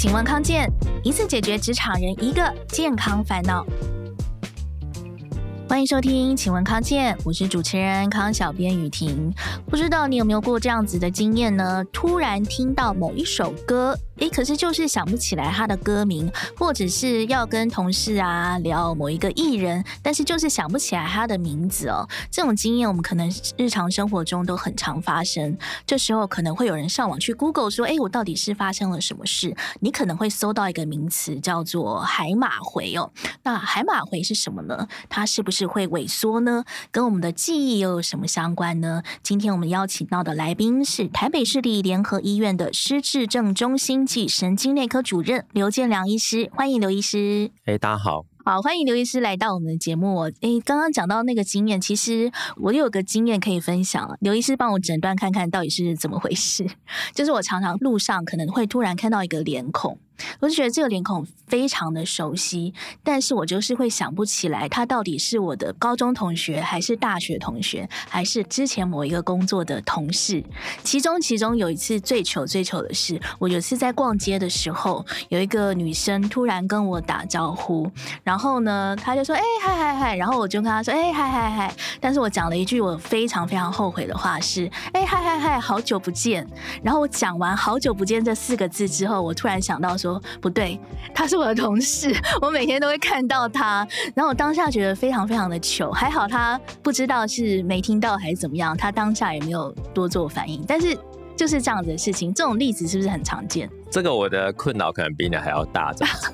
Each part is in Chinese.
请问康健，一次解决职场人一个健康烦恼。欢迎收听，请问康健，我是主持人康小编雨婷。不知道你有没有过这样子的经验呢？突然听到某一首歌。诶，可是就是想不起来他的歌名，或者是要跟同事啊聊某一个艺人，但是就是想不起来他的名字哦。这种经验我们可能日常生活中都很常发生。这时候可能会有人上网去 Google 说：“诶，我到底是发生了什么事？”你可能会搜到一个名词叫做海马回哦。那海马回是什么呢？它是不是会萎缩呢？跟我们的记忆又有什么相关呢？今天我们邀请到的来宾是台北市立联合医院的失智症中心暨神经内科主任刘建良医师，欢迎刘医师。哎，大家好，好，欢迎刘医师来到我们的节目。哎，刚刚讲到那个经验，其实我有个经验可以分享。刘医师帮我诊断看看到底是怎么回事。就是我常常路上可能会突然看到一个脸孔。我就觉得这个脸孔非常的熟悉，但是我就是会想不起来他到底是我的高中同学，还是大学同学，还是之前某一个工作的同事。其中其中有一次最糗最糗的是，我有一次在逛街的时候，有一个女生突然跟我打招呼，然后呢，她就说：“哎，嗨嗨嗨！”然后我就跟她说：“哎，嗨嗨嗨！”但是我讲了一句我非常非常后悔的话是：“哎，嗨嗨嗨，好久不见。”然后我讲完“好久不见”这四个字之后，我突然想到说。说不对，他是我的同事，我每天都会看到他。然后我当下觉得非常非常的糗，还好他不知道是没听到还是怎么样，他当下也没有多做反应。但是就是这样子的事情，这种例子是不是很常见？这个我的困扰可能比你还要大，这样子。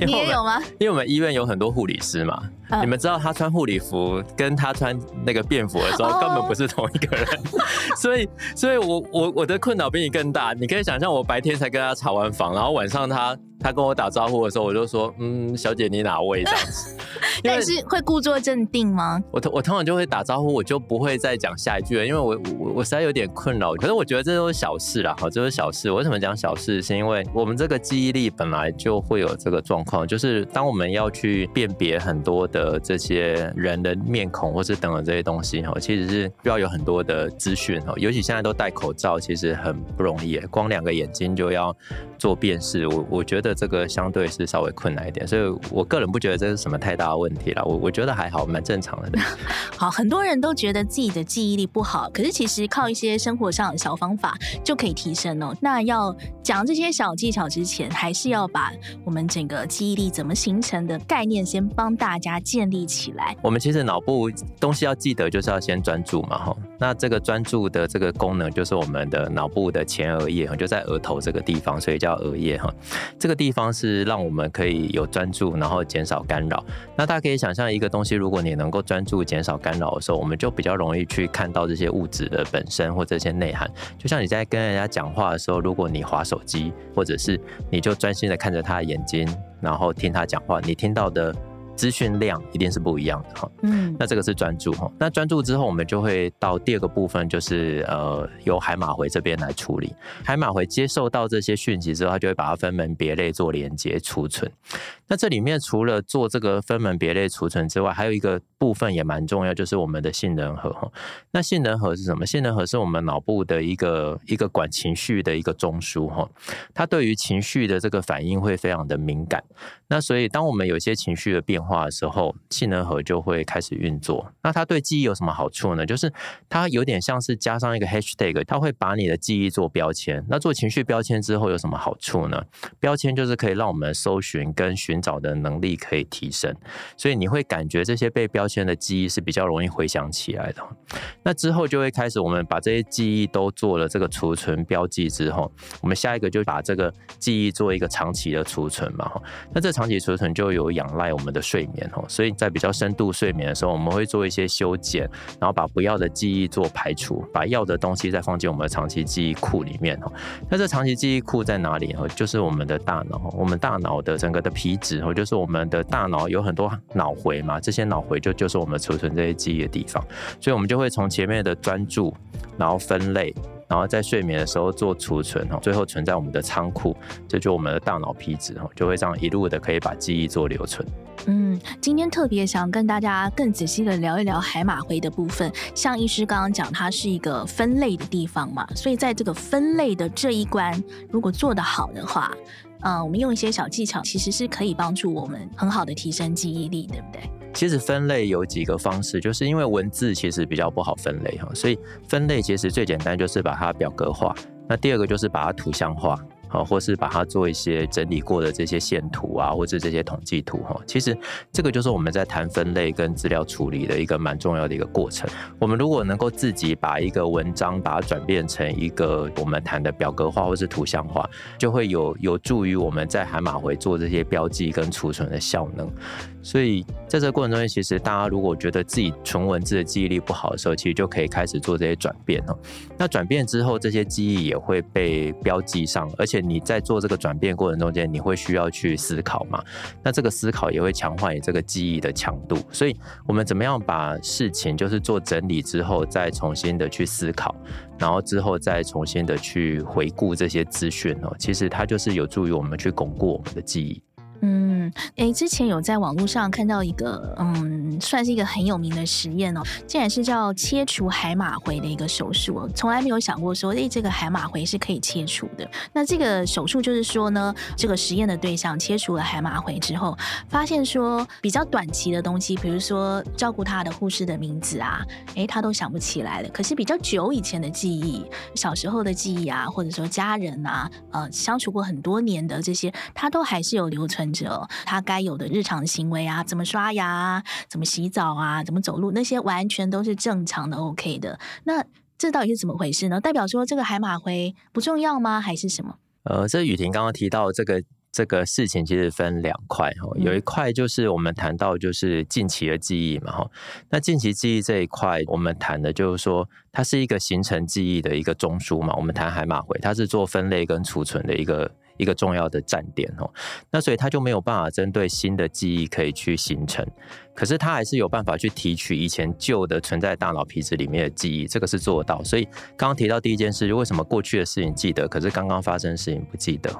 你也有吗？因为我们医院有很多护理师嘛，啊、你们知道他穿护理服跟他穿那个便服的时候根本不是同一个人，所以，所以我我我的困扰比你更大。你可以想象，我白天才跟他查完房，然后晚上他。他跟我打招呼的时候，我就说：“嗯，小姐，你哪位？”这样子，但是会故作镇定吗？我我通常就会打招呼，我就不会再讲下一句了，因为我我我实在有点困扰。可是我觉得这都是小事啦，哈，这是小事。我为什么讲小事？是因为我们这个记忆力本来就会有这个状况，就是当我们要去辨别很多的这些人的面孔，或是等等这些东西，哈，其实是需要有很多的资讯，哈，尤其现在都戴口罩，其实很不容易，光两个眼睛就要做辨识。我我觉得。这个相对是稍微困难一点，所以我个人不觉得这是什么太大的问题了。我我觉得还好，蛮正常的。好，很多人都觉得自己的记忆力不好，可是其实靠一些生活上的小方法就可以提升哦。那要讲这些小技巧之前，还是要把我们整个记忆力怎么形成的概念先帮大家建立起来。我们其实脑部东西要记得，就是要先专注嘛，哈。那这个专注的这个功能，就是我们的脑部的前额叶，就在额头这个地方，所以叫额叶哈。这个地方是让我们可以有专注，然后减少干扰。那大家可以想象一个东西，如果你能够专注、减少干扰的时候，我们就比较容易去看到这些物质的本身或这些内涵。就像你在跟人家讲话的时候，如果你滑手机，或者是你就专心的看着他的眼睛，然后听他讲话，你听到的。资讯量一定是不一样的哈，嗯，那这个是专注哈，那专注之后，我们就会到第二个部分，就是呃，由海马回这边来处理。海马回接受到这些讯息之后，它就会把它分门别类做连接储存。那这里面除了做这个分门别类储存之外，还有一个部分也蛮重要，就是我们的杏仁核哈。那杏仁核是什么？杏仁核是我们脑部的一个一个管情绪的一个中枢哈，它对于情绪的这个反应会非常的敏感。那所以当我们有些情绪的变化的时候，杏仁核就会开始运作。那它对记忆有什么好处呢？就是它有点像是加上一个 hashtag，它会把你的记忆做标签。那做情绪标签之后有什么好处呢？标签就是可以让我们搜寻跟寻找的能力可以提升，所以你会感觉这些被标签的记忆是比较容易回想起来的。那之后就会开始，我们把这些记忆都做了这个储存标记之后，我们下一个就把这个记忆做一个长期的储存嘛。那这长期储存就有仰赖我们的睡眠哦，所以在比较深度睡眠的时候，我们会做一些修剪，然后把不要的记忆做排除，把要的东西再放进我们的长期记忆库里面哦。那这长期记忆库在哪里？哦，就是我们的大脑，我们大脑的整个的皮质哦，就是我们的大脑有很多脑回嘛，这些脑回就就是我们储存这些记忆的地方，所以我们就会从前面的专注，然后分类。然后在睡眠的时候做储存哈，最后存在我们的仓库，这就我们的大脑皮质哈，就会这样一路的可以把记忆做留存。嗯，今天特别想跟大家更仔细的聊一聊海马回的部分。像医师刚刚讲，它是一个分类的地方嘛，所以在这个分类的这一关，如果做得好的话。呃，我们用一些小技巧，其实是可以帮助我们很好的提升记忆力，对不对？其实分类有几个方式，就是因为文字其实比较不好分类哈，所以分类其实最简单就是把它表格化。那第二个就是把它图像化。啊，或是把它做一些整理过的这些线图啊，或者这些统计图哈，其实这个就是我们在谈分类跟资料处理的一个蛮重要的一个过程。我们如果能够自己把一个文章把它转变成一个我们谈的表格化或是图像化，就会有有助于我们在海马回做这些标记跟储存的效能。所以在这个过程中间，其实大家如果觉得自己纯文字的记忆力不好的时候，其实就可以开始做这些转变哦。那转变之后，这些记忆也会被标记上，而且你在做这个转变过程中间，你会需要去思考嘛？那这个思考也会强化你这个记忆的强度。所以我们怎么样把事情就是做整理之后，再重新的去思考，然后之后再重新的去回顾这些资讯哦，其实它就是有助于我们去巩固我们的记忆。嗯，诶，之前有在网络上看到一个，嗯，算是一个很有名的实验哦，竟然是叫切除海马回的一个手术哦，从来没有想过说，诶，这个海马回是可以切除的。那这个手术就是说呢，这个实验的对象切除了海马回之后，发现说比较短期的东西，比如说照顾他的护士的名字啊，诶，他都想不起来了。可是比较久以前的记忆，小时候的记忆啊，或者说家人啊，呃，相处过很多年的这些，他都还是有留存。者他该有的日常行为啊，怎么刷牙，怎么洗澡啊，怎么走路，那些完全都是正常的，OK 的。那这到底是怎么回事呢？代表说这个海马回不重要吗？还是什么？呃，这雨婷刚刚提到这个这个事情，其实分两块哈，有一块就是我们谈到就是近期的记忆嘛哈。那近期记忆这一块，我们谈的就是说它是一个形成记忆的一个中枢嘛。我们谈海马回，它是做分类跟储存的一个。一个重要的站点哦，那所以它就没有办法针对新的记忆可以去形成，可是它还是有办法去提取以前旧的存在大脑皮质里面的记忆，这个是做到。所以刚刚提到第一件事，为什么过去的事情记得，可是刚刚发生的事情不记得？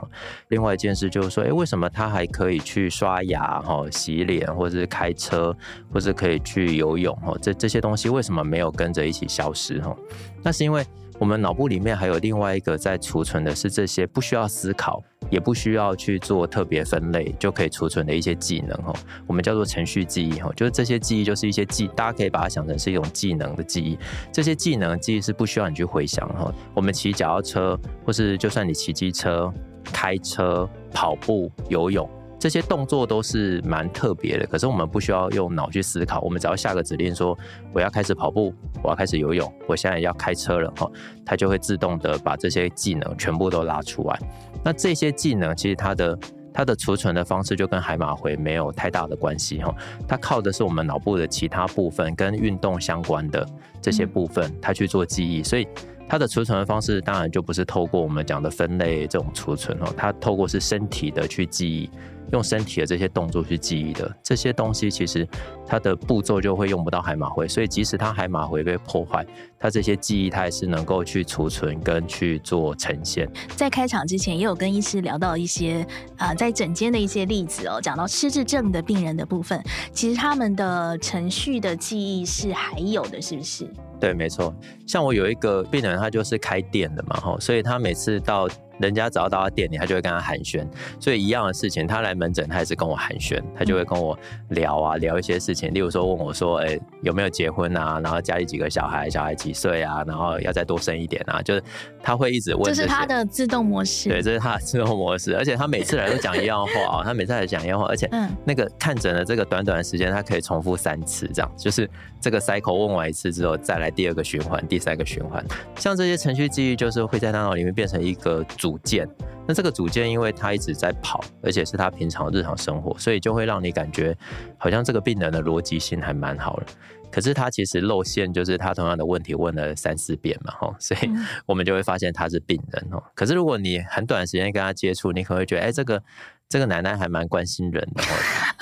另外一件事就是说，诶，为什么它还可以去刷牙、哈洗脸，或者是开车，或者可以去游泳？哈，这这些东西为什么没有跟着一起消失？哈，那是因为。我们脑部里面还有另外一个在储存的是这些不需要思考，也不需要去做特别分类就可以储存的一些技能哦，我们叫做程序记忆哈，就是这些记忆就是一些记，大家可以把它想成是一种技能的记忆。这些技能记忆是不需要你去回想哈，我们骑脚踏车，或是就算你骑机车、开车、跑步、游泳。这些动作都是蛮特别的，可是我们不需要用脑去思考，我们只要下个指令说我要开始跑步，我要开始游泳，我现在要开车了哈，它就会自动的把这些技能全部都拉出来。那这些技能其实它的它的储存的方式就跟海马回没有太大的关系哈，它靠的是我们脑部的其他部分跟运动相关的这些部分，它去做记忆，所以。它的储存的方式当然就不是透过我们讲的分类这种储存哦，它透过是身体的去记忆，用身体的这些动作去记忆的。这些东西，其实它的步骤就会用不到海马回，所以即使它海马回被破坏，它这些记忆它也是能够去储存跟去做呈现。在开场之前也有跟医师聊到一些啊、呃，在诊间的一些例子哦，讲到失智症的病人的部分，其实他们的程序的记忆是还有的，是不是？对，没错。像我有一个病人，他就是开店的嘛，哈，所以他每次到。人家只要到他店里，他就会跟他寒暄，所以一样的事情，他来门诊，他也是跟我寒暄，他就会跟我聊啊，聊一些事情，例如说问我说，哎、欸，有没有结婚啊？然后家里几个小孩，小孩几岁啊？然后要再多生一点啊？就是他会一直问这，这是他的自动模式，对，这是他的自动模式，而且他每次来都讲一样话啊，他每次来讲一样话，而且那个看诊的这个短短的时间，他可以重复三次，这样就是这个 cycle 问完一次之后，再来第二个循环，第三个循环，像这些程序记忆，就是会在大脑里面变成一个主。组件，那这个组件因为它一直在跑，而且是他平常日常生活，所以就会让你感觉好像这个病人的逻辑性还蛮好的。可是他其实露馅，就是他同样的问题问了三四遍嘛，吼，所以我们就会发现他是病人哦。可是如果你很短时间跟他接触，你可能会觉得，哎，这个这个奶奶还蛮关心人的，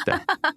对。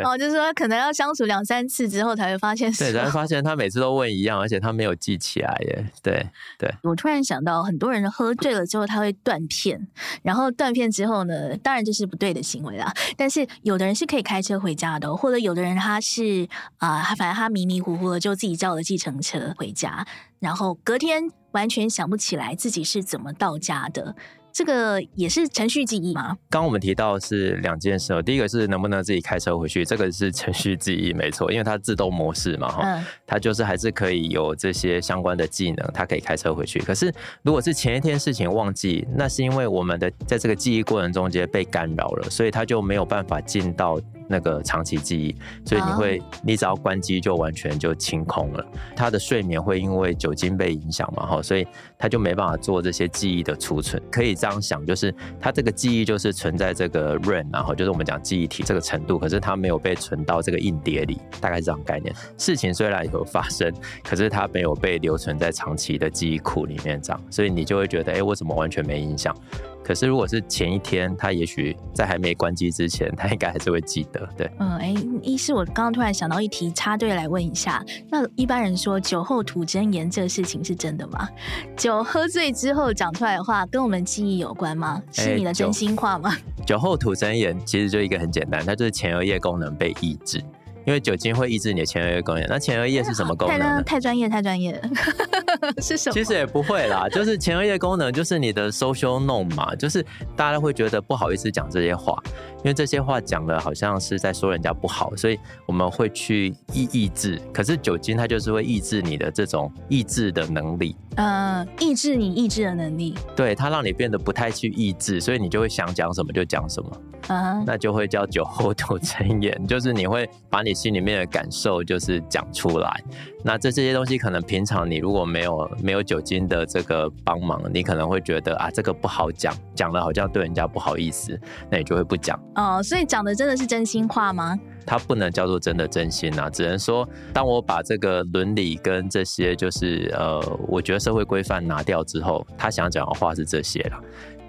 哦，就是说可能要相处两三次之后才会发现，对，才会发现他每次都问一样，而且他没有记起来耶。对对，我突然想到，很多人喝醉了之后他会断片，然后断片之后呢，当然这是不对的行为啦。但是有的人是可以开车回家的，或者有的人他是啊，他、呃、反正他迷迷糊糊的就自己叫了计程车回家，然后隔天完全想不起来自己是怎么到家的。这个也是程序记忆吗？刚刚我们提到是两件事哦，第一个是能不能自己开车回去，这个是程序记忆没错，因为它自动模式嘛哈，嗯、它就是还是可以有这些相关的技能，它可以开车回去。可是如果是前一天事情忘记，那是因为我们的在这个记忆过程中间被干扰了，所以它就没有办法进到。那个长期记忆，所以你会，你只要关机就完全就清空了。他的睡眠会因为酒精被影响嘛，哈，所以他就没办法做这些记忆的储存。可以这样想，就是他这个记忆就是存在这个 RAM，然后就是我们讲记忆体这个程度，可是它没有被存到这个硬碟里，大概是这样概念。事情虽然有发生，可是它没有被留存在长期的记忆库里面，这样，所以你就会觉得，哎，我怎么完全没印象？可是，如果是前一天，他也许在还没关机之前，他应该还是会记得。对，嗯，哎、欸，医师，我刚刚突然想到一题，插队来问一下，那一般人说酒后吐真言这个事情是真的吗？酒喝醉之后讲出来的话，跟我们记忆有关吗？是你的真心话吗？欸、酒，酒后吐真言其实就一个很简单，它就是前额叶功能被抑制。因为酒精会抑制你的前额叶功能，那前额叶是什么功能呢？太专业，太专业了，是什么？其实也不会啦，就是前额叶功能就是你的 social norm 嘛，就是大家会觉得不好意思讲这些话，因为这些话讲的好像是在说人家不好，所以我们会去抑抑制。可是酒精它就是会抑制你的这种抑制的能力，呃，抑制你抑制的能力，对，它让你变得不太去抑制，所以你就会想讲什么就讲什么，啊，uh huh. 那就会叫酒后吐真言，就是你会把你。心里面的感受就是讲出来，那这这些东西可能平常你如果没有没有酒精的这个帮忙，你可能会觉得啊，这个不好讲，讲了好像对人家不好意思，那你就会不讲。哦，所以讲的真的是真心话吗？它不能叫做真的真心啊，只能说当我把这个伦理跟这些就是呃，我觉得社会规范拿掉之后，他想讲的话是这些了。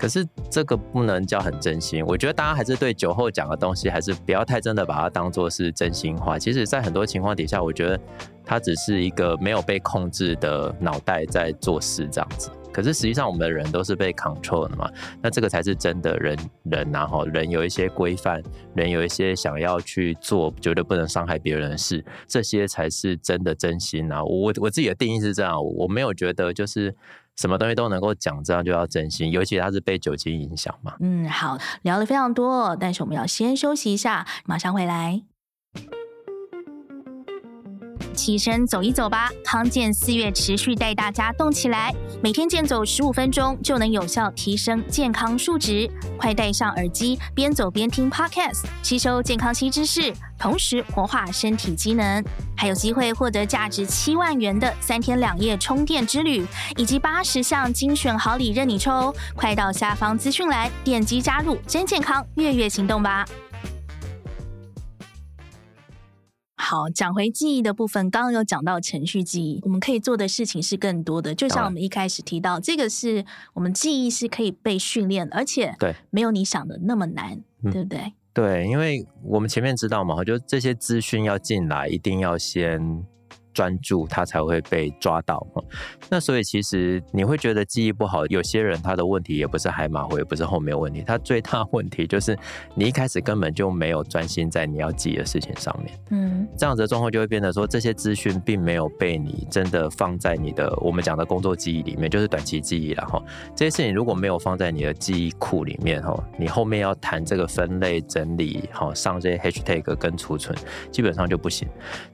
可是这个不能叫很真心，我觉得大家还是对酒后讲的东西，还是不要太真的把它当做是真心话。其实，在很多情况底下，我觉得它只是一个没有被控制的脑袋在做事这样子。可是实际上，我们的人都是被 control 的嘛，那这个才是真的人人，然后人有一些规范，人有一些想要去做绝对不能伤害别人的事，这些才是真的真心啊。我我自己的定义是这样，我没有觉得就是。什么东西都能够讲，这样就要真心，尤其他是被酒精影响嘛。嗯，好，聊的非常多，但是我们要先休息一下，马上回来。起身走一走吧，康健四月持续带大家动起来，每天健走十五分钟就能有效提升健康数值。快戴上耳机，边走边听 Podcast，吸收健康新知识，同时活化身体机能，还有机会获得价值七万元的三天两夜充电之旅，以及八十项精选好礼任你抽。快到下方资讯栏点击加入真健康月月行动吧。好，讲回记忆的部分，刚刚有讲到程序记忆，我们可以做的事情是更多的。就像我们一开始提到，这个是我们记忆是可以被训练，而且对，没有你想的那么难，对，对不对？嗯，对，因为我们前面知道嘛，就这些资讯要进来，一定要先。专注，他才会被抓到。那所以其实你会觉得记忆不好，有些人他的问题也不是海马回，也不是后面问题，他最大问题就是你一开始根本就没有专心在你要记的事情上面。嗯，这样子的状况就会变得说，这些资讯并没有被你真的放在你的我们讲的工作记忆里面，就是短期记忆了哈。这些事情如果没有放在你的记忆库里面哈，你后面要谈这个分类整理好，上这些 hashtag 跟储存，基本上就不行。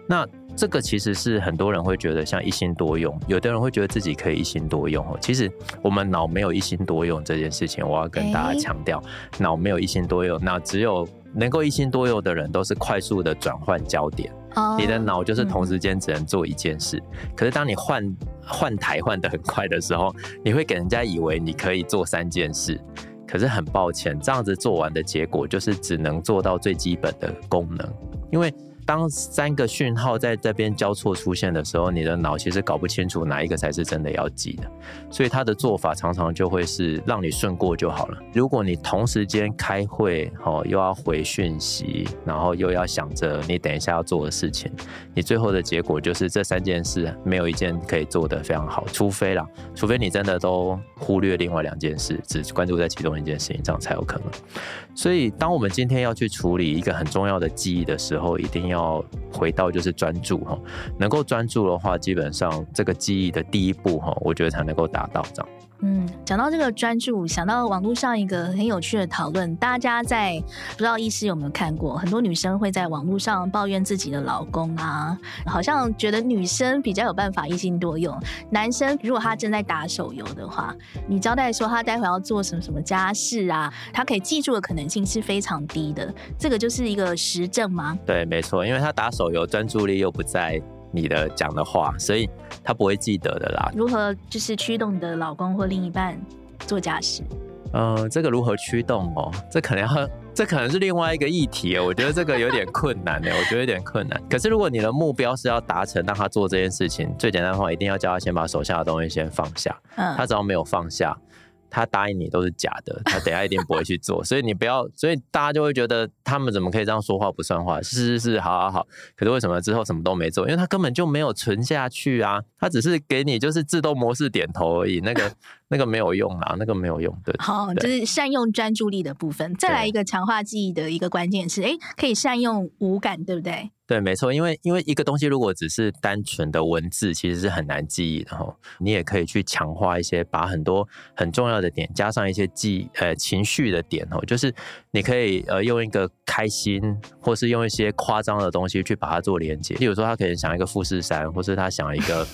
那这个其实是很多人会觉得像一心多用，有的人会觉得自己可以一心多用哦。其实我们脑没有一心多用这件事情，我要跟大家强调，脑没有一心多用，那只有能够一心多用的人都是快速的转换焦点。你的脑就是同时间只能做一件事，可是当你换换台换的很快的时候，你会给人家以为你可以做三件事，可是很抱歉，这样子做完的结果就是只能做到最基本的功能，因为。当三个讯号在这边交错出现的时候，你的脑其实搞不清楚哪一个才是真的要记的，所以他的做法常常就会是让你顺过就好了。如果你同时间开会，哦，又要回讯息，然后又要想着你等一下要做的事情，你最后的结果就是这三件事没有一件可以做得非常好，除非啦，除非你真的都忽略另外两件事，只关注在其中一件事情，这样才有可能。所以，当我们今天要去处理一个很重要的记忆的时候，一定要。要回到就是专注哈，能够专注的话，基本上这个记忆的第一步哈，我觉得才能够达到这样。嗯，讲到这个专注，想到网络上一个很有趣的讨论，大家在不知道医师有没有看过？很多女生会在网络上抱怨自己的老公啊，好像觉得女生比较有办法一心多用，男生如果他正在打手游的话，你交代说他待会要做什么什么家事啊，他可以记住的可能性是非常低的，这个就是一个实证吗？对，没错，因为他打手游专注力又不在你的讲的话，所以他不会记得的啦。如何就是驱动你的老公或另一半做家事？呃，这个如何驱动哦？这可能要，这可能是另外一个议题哦。我觉得这个有点困难的，我觉得有点困难。可是如果你的目标是要达成让他做这件事情，最简单的话，一定要叫他先把手下的东西先放下。嗯，他只要没有放下。他答应你都是假的，他等下一定不会去做，所以你不要，所以大家就会觉得他们怎么可以这样说话不算话？是是是，好好好。可是为什么之后什么都没做？因为他根本就没有存下去啊，他只是给你就是自动模式点头而已，那个那个没有用啊，那个没有用。对，好，就是善用专注力的部分。再来一个强化记忆的一个关键是，哎，可以善用五感，对不对？对，没错，因为因为一个东西如果只是单纯的文字，其实是很难记忆的哈。你也可以去强化一些，把很多很重要的点加上一些记呃情绪的点哦，就是你可以呃用一个开心，或是用一些夸张的东西去把它做连接。例如说，他可能想一个富士山，或是他想一个。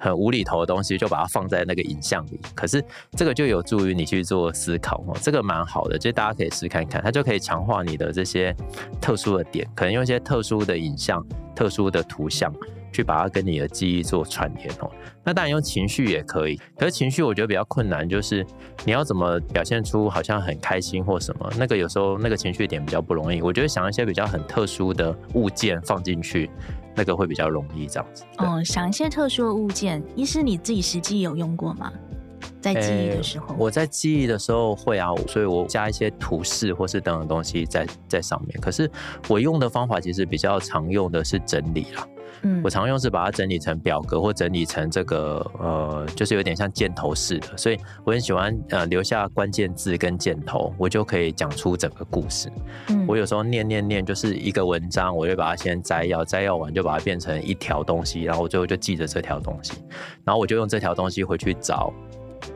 很无厘头的东西，就把它放在那个影像里。可是这个就有助于你去做思考哦，这个蛮好的，就大家可以试看看，它就可以强化你的这些特殊的点，可能用一些特殊的影像、特殊的图像去把它跟你的记忆做串联哦。那当然用情绪也可以，可是情绪我觉得比较困难，就是你要怎么表现出好像很开心或什么，那个有时候那个情绪点比较不容易。我觉得想一些比较很特殊的物件放进去。那个会比较容易这样子。哦，想一些特殊的物件，一是你自己实际有用过吗？在记忆的时候，欸、我在记忆的时候会啊，所以我加一些图示或是等等东西在在上面。可是我用的方法其实比较常用的是整理啦。嗯，我常用是把它整理成表格或整理成这个呃，就是有点像箭头式的，所以我很喜欢呃留下关键字跟箭头，我就可以讲出整个故事。嗯，我有时候念念念就是一个文章，我就把它先摘要，摘要完就把它变成一条东西，然后我最后就记着这条东西，然后我就用这条东西回去找。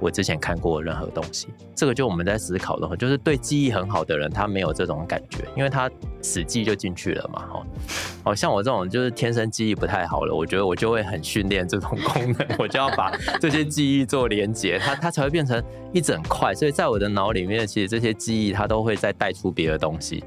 我之前看过任何东西，这个就我们在思考的话，就是对记忆很好的人，他没有这种感觉，因为他死记就进去了嘛，哈。哦，像我这种就是天生记忆不太好了，我觉得我就会很训练这种功能，我就要把这些记忆做连接，它它才会变成一整块。所以在我的脑里面，其实这些记忆它都会再带出别的东西。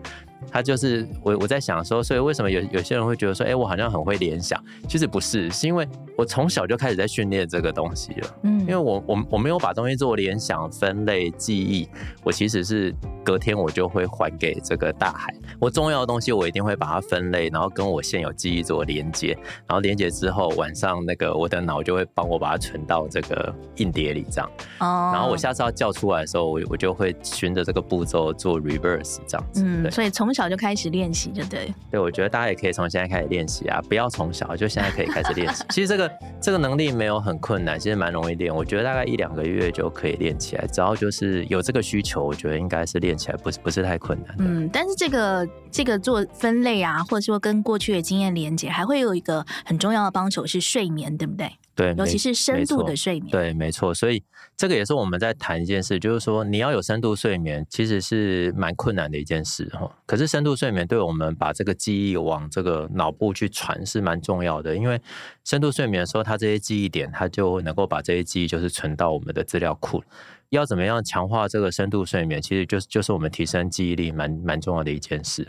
他就是我，我在想说，所以为什么有有些人会觉得说，哎、欸，我好像很会联想？其实不是，是因为我从小就开始在训练这个东西了。嗯，因为我我我没有把东西做联想、分类、记忆，我其实是隔天我就会还给这个大海。我重要的东西我一定会把它分类，然后跟我现有记忆做连接，然后连接之后晚上那个我的脑就会帮我把它存到这个硬碟里，这样。哦。然后我下次要叫出来的时候，我我就会循着这个步骤做 reverse 这样子。嗯，所以从从小就开始练习，就对。对，我觉得大家也可以从现在开始练习啊，不要从小，就现在可以开始练习。其实这个这个能力没有很困难，其实蛮容易练。我觉得大概一两个月就可以练起来，只要就是有这个需求，我觉得应该是练起来不是不是太困难。嗯，但是这个这个做分类啊，或者说跟过去的经验连接，还会有一个很重要的帮手是睡眠，对不对？对，尤其是深度的睡眠。对，没错。所以这个也是我们在谈一件事，就是说你要有深度睡眠，其实是蛮困难的一件事哈。可是深度睡眠对我们把这个记忆往这个脑部去传是蛮重要的，因为深度睡眠的时候，它这些记忆点，它就能够把这些记忆就是存到我们的资料库。要怎么样强化这个深度睡眠，其实就是就是我们提升记忆力蛮蛮重要的一件事。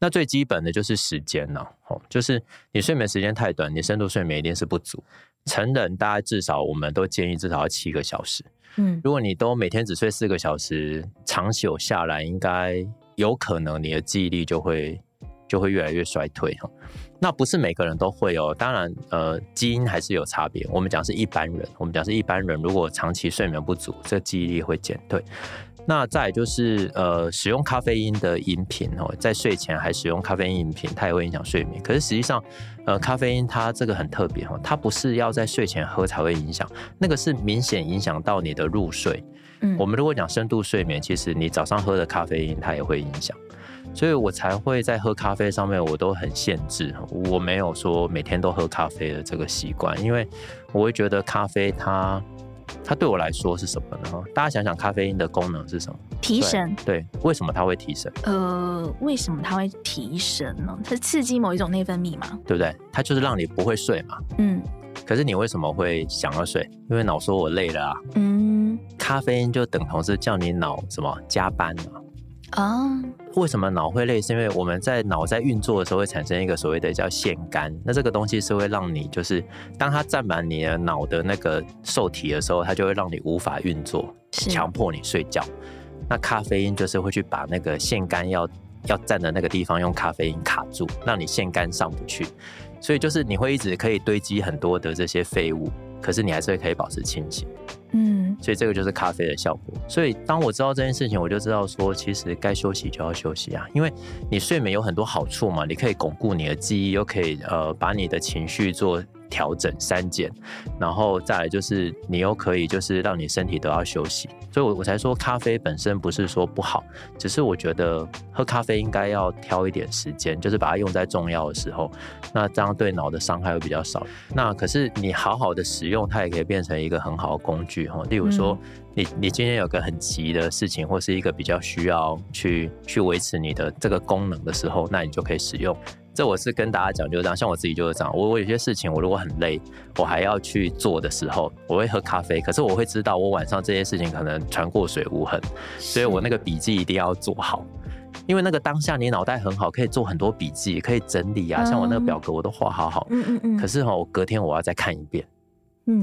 那最基本的就是时间了，哦，就是你睡眠时间太短，你深度睡眠一定是不足。成人大概至少我们都建议至少要七个小时。嗯，如果你都每天只睡四个小时，长久下来应该有可能你的记忆力就会就会越来越衰退哈。那不是每个人都会哦，当然，呃，基因还是有差别。我们讲是一般人，我们讲是一般人，如果长期睡眠不足，这记忆力会减退。那再就是，呃，使用咖啡因的饮品哦，在睡前还使用咖啡因饮品，它也会影响睡眠。可是实际上，呃，咖啡因它这个很特别哈，它不是要在睡前喝才会影响，那个是明显影响到你的入睡。嗯，我们如果讲深度睡眠，其实你早上喝的咖啡因它也会影响。所以我才会在喝咖啡上面，我都很限制，我没有说每天都喝咖啡的这个习惯，因为我会觉得咖啡它它对我来说是什么呢？大家想想，咖啡因的功能是什么？提神。对，为什么它会提神？呃，为什么它会提神呢？它是刺激某一种内分泌嘛？对不对？它就是让你不会睡嘛。嗯。可是你为什么会想要睡？因为脑说我累了啊。嗯。咖啡因就等同是叫你脑什么加班嘛？啊。为什么脑会累？是因为我们在脑在运作的时候会产生一个所谓的叫腺苷，那这个东西是会让你就是当它占满你的脑的那个受体的时候，它就会让你无法运作，强迫你睡觉。那咖啡因就是会去把那个腺苷要要占的那个地方用咖啡因卡住，让你腺苷上不去，所以就是你会一直可以堆积很多的这些废物，可是你还是会可以保持清醒。嗯，所以这个就是咖啡的效果。所以当我知道这件事情，我就知道说，其实该休息就要休息啊，因为你睡眠有很多好处嘛，你可以巩固你的记忆，又可以呃把你的情绪做调整删减，然后再来就是你又可以就是让你身体都要休息。所以我我才说咖啡本身不是说不好，只是我觉得喝咖啡应该要挑一点时间，就是把它用在重要的时候，那这样对脑的伤害会比较少。那可是你好好的使用，它也可以变成一个很好的工具哈。例如说，你你今天有个很急的事情，或是一个比较需要去去维持你的这个功能的时候，那你就可以使用。这我是跟大家讲，就是这样。像我自己就是这样，我我有些事情，我如果很累，我还要去做的时候，我会喝咖啡。可是我会知道，我晚上这些事情可能船过水无痕，所以我那个笔记一定要做好。因为那个当下你脑袋很好，可以做很多笔记，可以整理啊。像我那个表格，我都画好好。嗯嗯嗯。可是哈，我隔天我要再看一遍。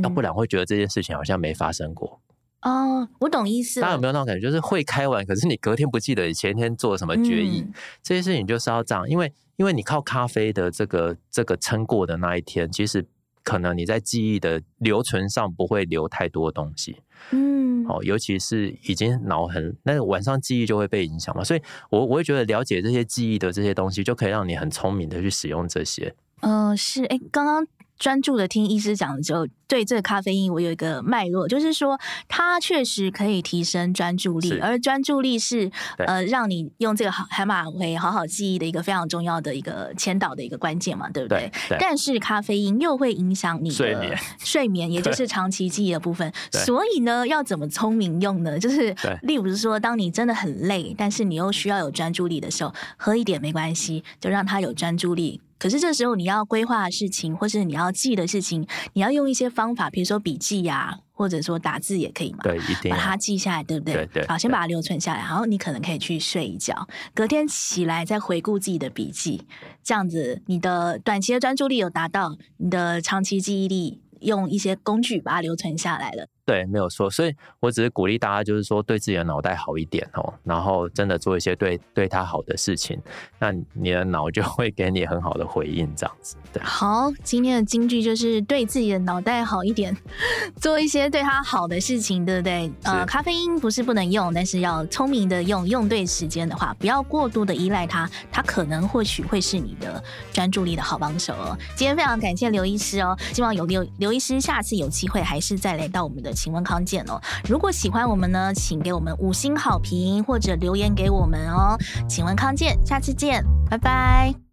要不然会觉得这件事情好像没发生过。哦，我懂意思。大家有没有那种感觉？就是会开完，可是你隔天不记得你前天做了什么决议。嗯、这些事情就是要这样，因为因为你靠咖啡的这个这个撑过的那一天，其实可能你在记忆的留存上不会留太多东西。嗯，哦，尤其是已经脑很那晚上记忆就会被影响嘛，所以我我会觉得了解这些记忆的这些东西，就可以让你很聪明的去使用这些。嗯、呃，是哎，刚刚。专注的听医师讲的时候，对这个咖啡因我有一个脉络，就是说它确实可以提升专注力，而专注力是呃让你用这个海马回好好记忆的一个非常重要的一个前导的一个关键嘛，对不对？对，但是咖啡因又会影响你的睡眠，睡眠也就是长期记忆的部分。所以呢，要怎么聪明用呢？就是例如说，当你真的很累，但是你又需要有专注力的时候，喝一点没关系，就让它有专注力。可是这时候你要规划的事情，或是你要记的事情，你要用一些方法，比如说笔记呀，或者说打字也可以嘛。对，一定把它记下来，对不对？对对。好，先把它留存下来，然后你可能可以去睡一觉，隔天起来再回顾自己的笔记，这样子你的短期的专注力有达到，你的长期记忆力用一些工具把它留存下来了。对，没有错，所以我只是鼓励大家，就是说对自己的脑袋好一点哦，然后真的做一些对对他好的事情，那你的脑就会给你很好的回应，这样子。对，好，今天的金句就是对自己的脑袋好一点，做一些对他好的事情，对不对？呃，咖啡因不是不能用，但是要聪明的用，用对时间的话，不要过度的依赖它，它可能或许会是你的专注力的好帮手哦。今天非常感谢刘医师哦，希望有刘刘医师下次有机会还是再来到我们的。请问康健哦，如果喜欢我们呢，请给我们五星好评或者留言给我们哦。请问康健，下次见，拜拜。